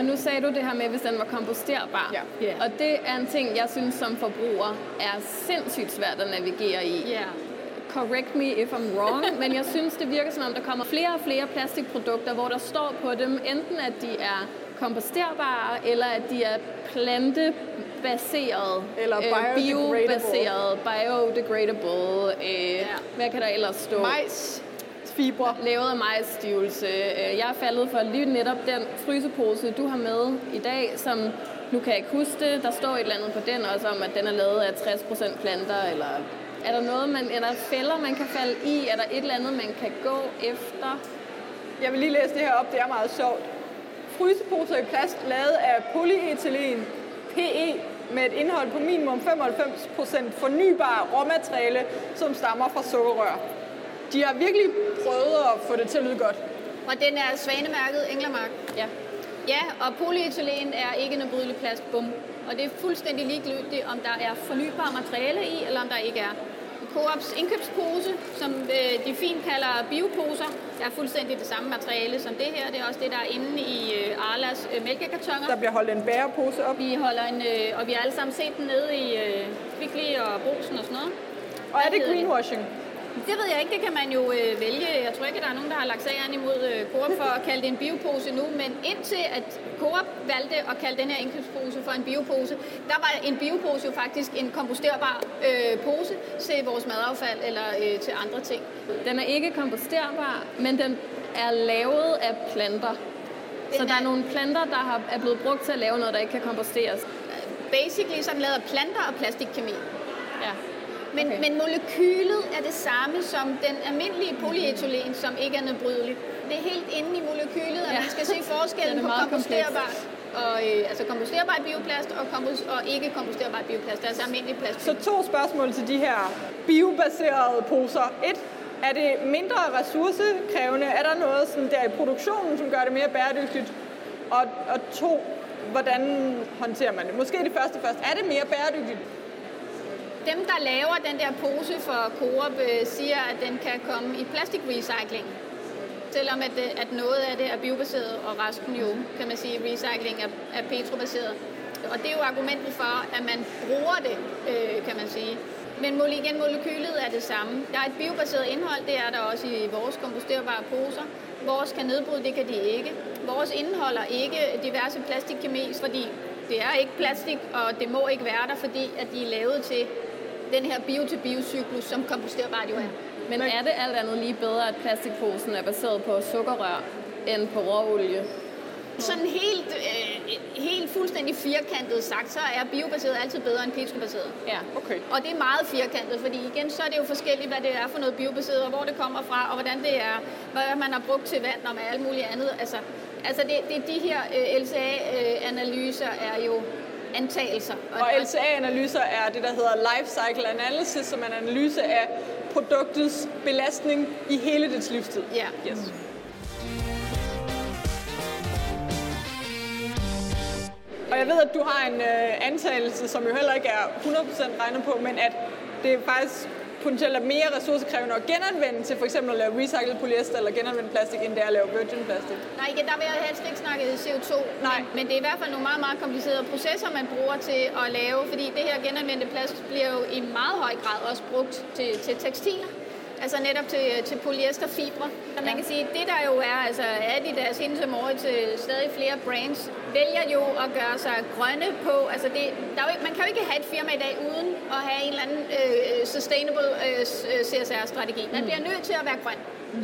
Og nu sagde du det her med, hvis den var komposterbar. Ja. Yeah. Og det er en ting, jeg synes som forbruger er sindssygt svært at navigere i. Ja. Correct me if I'm wrong, [LAUGHS] men jeg synes, det virker som om, der kommer flere og flere plastikprodukter, hvor der står på dem, enten at de er komposterbare, eller at de er plantebaseret, Eller biodegradable. biobaseret, biodegradable, øh, ja. hvad kan der ellers stå? Majs, fibre. lavet af majsstivelse. Øh, Jeg er faldet for lige netop den frysepose, du har med i dag, som nu kan jeg ikke huske det. Der står et eller andet på den også om, at den er lavet af 60% planter, eller er der noget, man, er der fælder, man kan falde i? Er der et eller andet, man kan gå efter? Jeg vil lige læse det her op, det er meget sjovt. Fryseposer i plast lavet af polyethylen PE med et indhold på minimum 95% fornybar råmateriale, som stammer fra sukkerrør. De har virkelig prøvet at få det til at lyde godt. Og den er svanemærket Englermark. Ja. Ja, og polyethylen er ikke nedbrydelig plast, bum. Og det er fuldstændig ligegyldigt, om der er fornybare materiale i, eller om der ikke er. Coops indkøbspose, som øh, de fint kalder bioposer, er fuldstændig det samme materiale som det her. Det er også det, der er inde i øh, Arlas øh, mælkekartoner. Der bliver holdt en bærepose op. Vi holder en, og vi har alle sammen set den nede i Kvickly og Brosen og sådan noget. Og er det hedder det? Det ved jeg ikke, det kan man jo øh, vælge. Jeg tror ikke, at der er nogen, der har lagt sagen imod øh, Coop for at kalde det en biopose nu, men indtil at Coop valgte at kalde den her indkøbspose for en biopose, der var en biopose jo faktisk en komposterbar øh, pose til vores madaffald eller øh, til andre ting. Den er ikke komposterbar, men den er lavet af planter. Så der er nogle planter, der har, er blevet brugt til at lave noget, der ikke kan komposteres. Basically så den lavet af planter og plastikkemi. Ja. Men, Okay. men molekylet er det samme som den almindelige polyethylen, som ikke er nedbrydelig. Det er helt inde i molekylet, at Ja. man skal se forskellen [LAUGHS] på meget komposterbar og, øh, altså komposterbar bioplast og, kompos- og ikke komposterbar bioplast, altså almindelig plast. Så to spørgsmål til de her biobaserede poser. Et, er det mindre ressourcekrævende? Er der noget sådan der i produktionen, som gør det mere bæredygtigt? Og, og to, hvordan håndterer man det? Måske det første først. Er det mere bæredygtigt? Dem, der laver den der pose for Coop, øh, siger, at den kan komme i plastikrecycling. Selvom at, øh, at noget af det er biobaseret, og resten jo, kan man sige, recycling er, er petrobaseret. Og det er jo argumentet for, at man bruger det, øh, kan man sige. Men mole- igen, molekylet er det samme. Der er et biobaseret indhold, det er der også i vores komposterbare poser. Vores kan nedbryde, det kan de ikke. Vores indeholder ikke diverse plastikkemi, fordi det er ikke plastik, og det må ikke være der, fordi at de er lavet til den her bio-til-bio-cyklus, som komposterbart jo er. Men er det alt andet lige bedre, at plastikposen er baseret på sukkerrør end på råolie? Sådan helt, øh, helt fuldstændig firkantet sagt, så er biobaseret altid bedre end petrobaseret. Ja. Okay. Og det er meget firkantet, fordi igen, så er det jo forskelligt, hvad det er for noget biobaseret, og hvor det kommer fra, og hvordan det er, hvad man har brugt til vand og med alt muligt andet. Altså, altså det, det, de her øh, LCA-analyser er jo antagelser. Og LCA-analyser er det, der hedder Life Cycle Analysis, som er en analyse af produktets belastning i hele dets livstid. Ja. Yes. Og jeg ved, at du har en øh, antagelse, som jo heller ikke er 100% regnet på, men at det er faktisk potentielt er mere ressourcekrævende at genanvende til for eksempel at lave recyclet polyester eller genanvende plastik, end det er at lave virgin plastik? Nej, igen, der vil jeg helst ikke snakke CO2. Nej. Men, men det er i hvert fald nogle meget, meget komplicerede processer, man bruger til at lave, fordi det her genanvendte plast bliver jo i meget høj grad også brugt til, til tekstiler. Altså netop til, til polyesterfibre. Og man kan sige, det der jo er, altså Adidas, hende som over til stadig flere brands, vælger jo at gøre sig grønne på. Altså det, der er jo, man kan jo ikke have et firma i dag uden at have en eller anden øh, sustainable øh, CSR-strategi. Man bliver nødt til at være grøn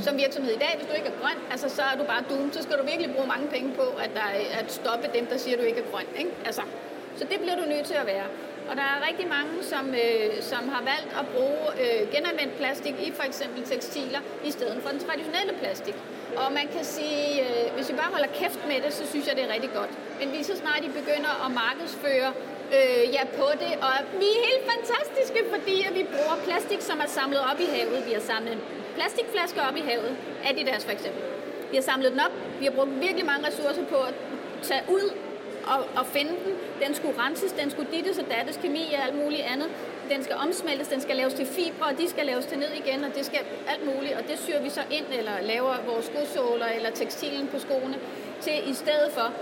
som virksomhed i dag. Hvis du ikke er grøn, altså, så er du bare doomed. Så skal du virkelig bruge mange penge på at, der, er- at stoppe dem, der siger, at du ikke er grøn. Ikke? Altså, så det bliver du nødt til at være. Og der er rigtig mange, som, øh, som har valgt at bruge øh, genanvendt plastik i for eksempel tekstiler, i stedet for den traditionelle plastik. Og man kan sige, øh, hvis vi bare holder kæft med det, så synes jeg, det er rigtig godt. Men lige så snart de begynder at markedsføre øh, ja, på det, og vi er helt fantastiske, fordi at vi bruger plastik, som er samlet op i havet. Vi har samlet plastikflasker op i havet, Adidas for eksempel. Vi har samlet den op, vi har brugt virkelig mange ressourcer på at tage ud at, at finde den. Den skulle renses, den skulle dittes og dattes, kemi og alt muligt andet. Den skal omsmeltes, den skal laves til fibre, og de skal laves til ned igen, og det skal alt muligt. Og det syr vi så ind, eller laver vores skosåler eller tekstilen på skoene til i stedet for.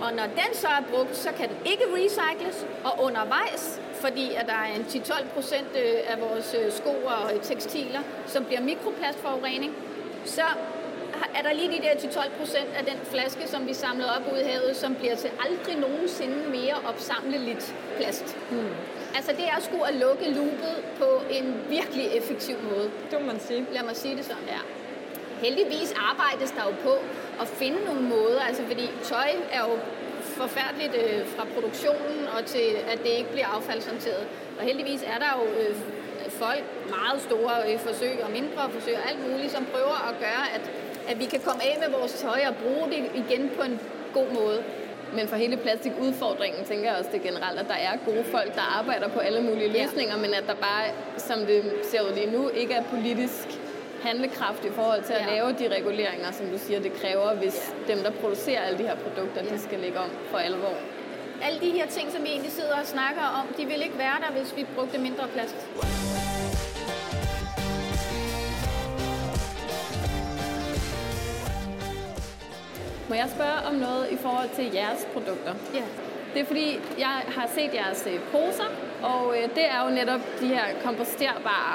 Og når den så er brugt, så kan den ikke recycles, og undervejs, fordi at der er en 10-12 procent øh, af vores øh, sko og tekstiler, som bliver mikroplastforurening, så er der lige de der 10-12 procent af den flaske, som vi samlede op ud i havet, som bliver til aldrig nogensinde mere opsamleligt plast. Hmm. Altså det er sgu at lukke loopet på en virkelig effektiv måde. Det må man sige. Lad mig sige det sådan, ja. Heldigvis arbejdes der jo på at finde nogle måder, altså fordi tøj er jo forfærdeligt øh, fra produktionen og til, at det ikke bliver affaldshåndteret. Og heldigvis er der jo øh, folk, meget store øh, forsøg og mindre forsøg og alt muligt, som prøver at gøre, at, at vi kan komme af med vores tøj og bruge det igen på en god måde. Men for hele plastikudfordringen tænker jeg også det generelt, at der er gode folk, der arbejder på alle mulige Ja. løsninger, men at der bare, som det ser ud lige nu, ikke er politisk handlekraft i forhold til at Ja. lave de reguleringer, som du siger, det kræver, hvis dem, der producerer alle de her produkter, Ja. de skal lægge om for alvor. Alle de her ting, som vi egentlig sidder og snakker om, de vil ikke være der, hvis vi brugte mindre plast. Må jeg spørge om noget i forhold til jeres produkter? Ja. Det er fordi, jeg har set jeres øh, poser, og øh, det er jo netop de her komposterbare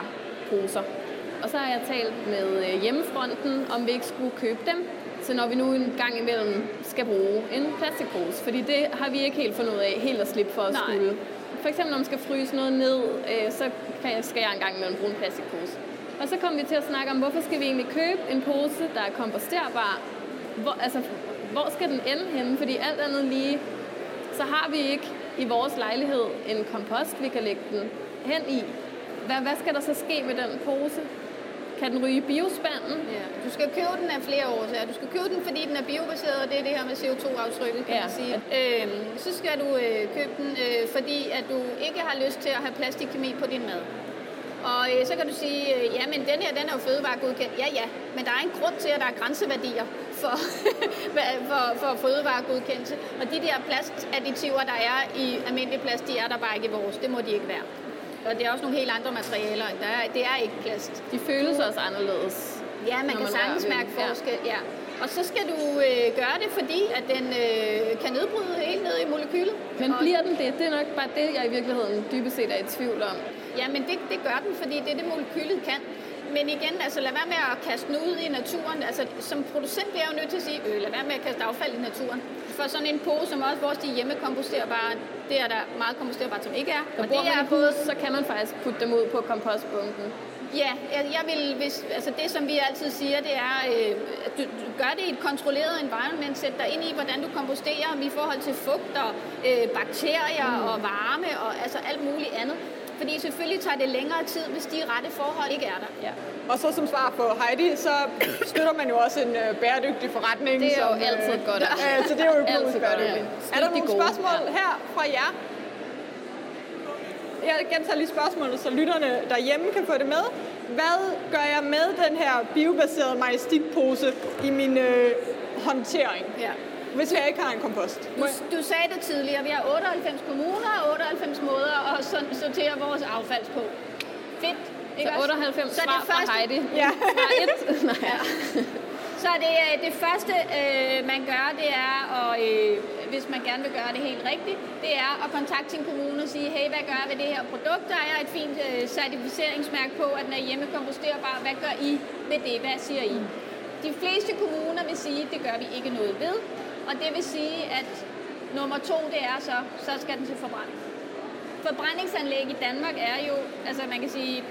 poser. Og så har jeg talt med øh, hjemmefronten, om vi ikke skulle købe dem, så når vi nu en gang imellem skal bruge en plastikpose. Fordi det har vi ikke helt fundet ud af, helt at slippe for at Nej. skulle. For eksempel når man skal fryse noget ned, så kan jeg, skal jeg en gang imellem bruge en plastikpose. Og så kom vi til at snakke om, hvorfor skal vi egentlig købe en pose, der er komposterbar? Hvor, altså, hvor skal den ende henne? Fordi alt andet lige, så har vi ikke i vores lejlighed en kompost, vi kan lægge den hen i. Hvad, hvad skal der så ske med den pose? Kan den ryge i biospanden? Ja. Du skal købe den af flere årsager. Du skal købe den, fordi den er biobaseret, og det er det her med CO2-aftrykket, kan Ja. man sige. Øhm, så skal du øh, købe den, øh, fordi at du ikke har lyst til at have plastikkemi på din mad. Og øh, så kan du sige, øh, ja, men den her, den er jo fødevaregodkendt. Ja, ja, men der er en grund til, at der er grænseværdier for, [LAUGHS] for, for fødevaregodkendelse. Og de der plastadditiver, der er i almindelig plast, de er der bare ikke i vores. Det må de ikke være. Og det er også nogle helt andre materialer. Der er, det er ikke plast. De føles også anderledes. Ja, man når kan man sagtens mærke forskel. Ja. Og så skal du øh, gøre det, fordi at den øh, kan nedbryde helt ned i molekylet. Men bliver den det? Det er nok bare det, jeg i virkeligheden dybest set er i tvivl om. Ja, men det, det gør den, fordi det er det, molekylet kan. Men igen, altså lad være med at kaste den ud i naturen. Altså som producent bliver jeg jo nødt til at sige, øh, lad være med at kaste affald i naturen. For sådan en pose, som også vores de er hjemmekomposterbare, det er der meget komposterbart, som ikke er. Og, og det er både, så kan man faktisk putte dem ud på kompostbunken. Ja, jeg, jeg vil, hvis, altså det som vi altid siger, det er, øh, at du, du gør det i et kontrolleret environment, sæt dig ind i, hvordan du komposterer i forhold til fugt og øh, bakterier mm. og varme og altså alt muligt andet. Fordi selvfølgelig tager det længere tid, hvis de rette forhold ikke er der. Ja. Og så som svar på Heidi, så støtter man jo også en øh, bæredygtig forretning. Det er jo som, øh, altid godt. Ja, så det er jo [LAUGHS] økonomisk Altid godt, bæredygtigt. ja. Er der nogle gode, spørgsmål ja. her fra jer? Jeg gentager lige spørgsmålet, så lytterne derhjemme kan få det med. Hvad gør jeg med den her biobaserede majestikpose i min øh, håndtering? Ja. Hvis jeg ikke har en kompost. Du, du sagde det tidligere, vi har 98 kommuner og 98 måder at so- sortere vores affald på. Fedt. Så 98 så svar det første, fra Heidi. Ja. Svar et. [LAUGHS] Nej. Ja. Så det, øh, det første, øh, man gør, det er, og, øh, hvis man gerne vil gøre det helt rigtigt, det er at kontakte sin kommune og sige, hey, hvad gør jeg ved det her produkt? Der er et fint øh, certificeringsmærke på, at den er hjemmekomposterbar. Hvad gør I ved det? Hvad siger I? De fleste kommuner vil sige, at det gør vi ikke noget ved. Og det vil sige, at nummer to, det er så, så skal den til forbrænding. Forbrændingsanlæg i Danmark er jo, altså man kan sige,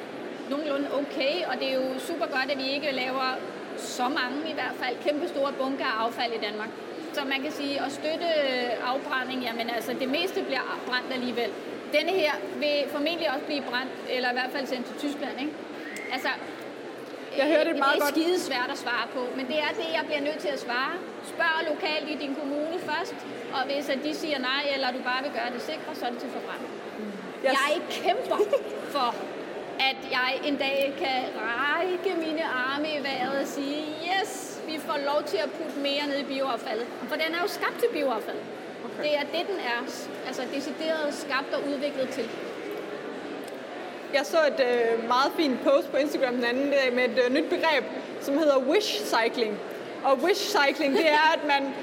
nogenlunde okay, og det er jo super godt, at vi ikke laver så mange i hvert fald kæmpe store bunker af affald i Danmark. Så man kan sige, at støtte afbrænding, jamen altså det meste bliver brændt alligevel. Denne her vil formentlig også blive brændt, eller i hvert fald sendt til Tyskland, ikke? Altså, jeg hørte et meget det er godt- skide svært at svare på, men det er det, jeg bliver nødt til at svare. Spørg lokalt i din kommune først, og hvis at de siger nej, eller du bare vil gøre det sikre, så er det til forbrænding. Jeg- Jeg kæmper for, at jeg en dag kan række mine arme i vejret og sige, yes, vi får lov til at putte mere ned i bioaffaldet. For den er jo skabt til bioaffald. Okay. Det er det, den er. Altså decideret skabt og udviklet til. Jeg så et øh, meget fint post på Instagram den anden dag med et øh, nyt begreb, som hedder wish cycling. Og wish cycling, det er, at man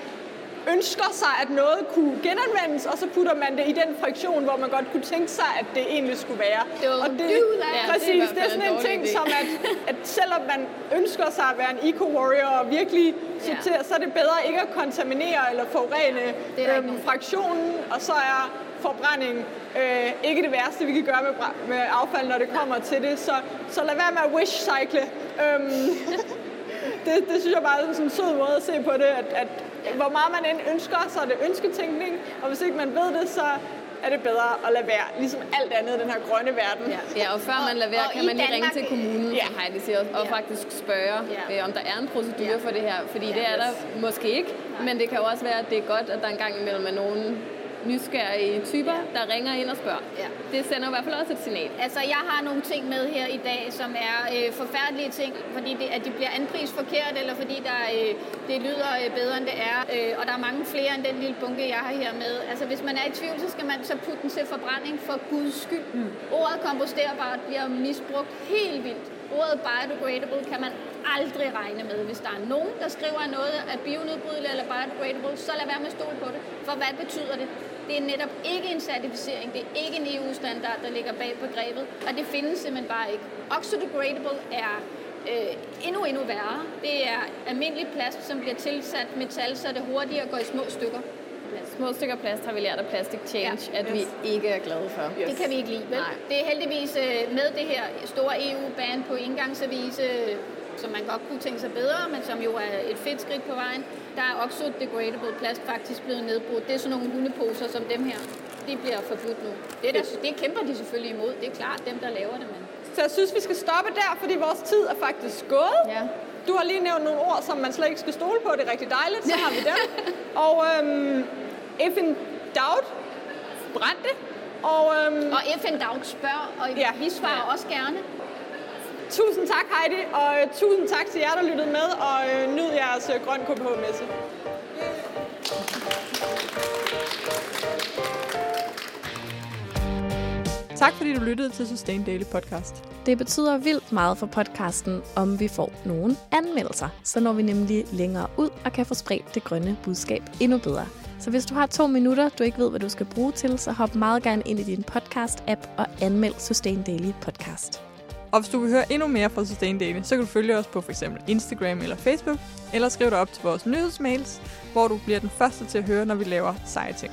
ønsker sig, at noget kunne genanvendes, og så putter man det i den friktion, hvor man godt kunne tænke sig, at det egentlig skulle være. Og det. Ja, det er præcis, det er sådan en en ting, idé. som at, at selvom man ønsker sig at være en eco-warrior og virkelig sortere, så er det bedre ikke at kontaminere eller forurene ikke øhm, fraktionen, og så er forbrænding øh, ikke det værste, vi kan gøre med, med affald, når det kommer til det. Så, så lad være med at wish-cycle. Øhm, [LAUGHS] det, det synes jeg bare er sådan en sød måde at se på det, at, at hvor meget man end ønsker, så er det ønsketænkning, og hvis ikke man ved det, så er det bedre at lade være, ligesom alt andet i den her grønne verden. Ja, ja, og før man lader være, kan man lige ringe Danmark- til kommunen, Ja. som Heidi siger, og Ja. faktisk spørge, Ja. øh, om der er en procedure Ja. for det her. Fordi det er der måske ikke, men det kan jo også være, at det er godt, at der engang imellem er nogen nysgerrige typer, der ringer ind og spørger. Ja. Det sender i hvert fald også et signal. Altså, jeg har nogle ting med her i dag, som er øh, forfærdelige ting, fordi det, at de bliver anprist forkert, eller fordi der, øh, det lyder øh, bedre, end det er. Øh, og der er mange flere end den lille bunke, jeg har her med. Altså, hvis man er i tvivl, så skal man så putte den til forbrænding for guds skyld. Mm. Ordet komposterbart bliver misbrugt helt vildt. Ordet biodegradable kan man aldrig regne med. Hvis der er nogen, der skriver noget er bionedbrydeligt eller biodegradable, så lad være med at stole på det. For hvad betyder det? Det er netop ikke en certificering, det er ikke en EU-standard, der ligger bag begrebet, og det findes simpelthen bare ikke. Oxidogradable er øh, endnu, endnu værre. Det er almindelig plast, som bliver tilsat metal, så det hurtigere går i små stykker. Små stykker plast har vi lært af Plastic Change, Ja. at vi ikke er glade for. Yes. Det kan vi ikke lide, vel? Nej. Det er heldigvis øh, med det her store EU-ban på indgangsavise, øh, som man godt kunne tænke sig bedre, men som jo er et fedt skridt på vejen. Der er også degradable plast faktisk blevet nedbrudt. Det er sådan nogle hundeposer som dem her. De bliver forbudt nu. Det, er der, det kæmper de selvfølgelig imod. Det er klart dem, der laver det, men... Så jeg synes, vi skal stoppe der, fordi vores tid er faktisk gået. Ja. Du har lige nævnt nogle ord, som man slet ikke skal stole på. Det er rigtig dejligt, så har vi dem. [LAUGHS] Og øhm, if in doubt, brænd det. Og øhm, Og FN Doubt spørger, og Ja. vi svarer også gerne. Tusind tak, Heidi, og øh, tusind tak til jer, der lyttede med, og øh, nyd jeres øh, Grøn KBH-messe. Tak fordi du lyttede til Sustain Daily Podcast. Det betyder vildt meget for podcasten, om vi får nogle anmeldelser. Så når vi nemlig længere ud og kan få spredt det grønne budskab endnu bedre. Så hvis du har to minutter, du ikke ved, hvad du skal bruge til, så hop meget gerne ind i din podcast-app og anmeld Sustain Daily Podcast. Og hvis du vil høre endnu mere fra Sustain Daily, så kan du følge os på f.eks. Instagram eller Facebook, eller skriv dig op til vores nyhedsmails, hvor du bliver den første til at høre, når vi laver seje ting.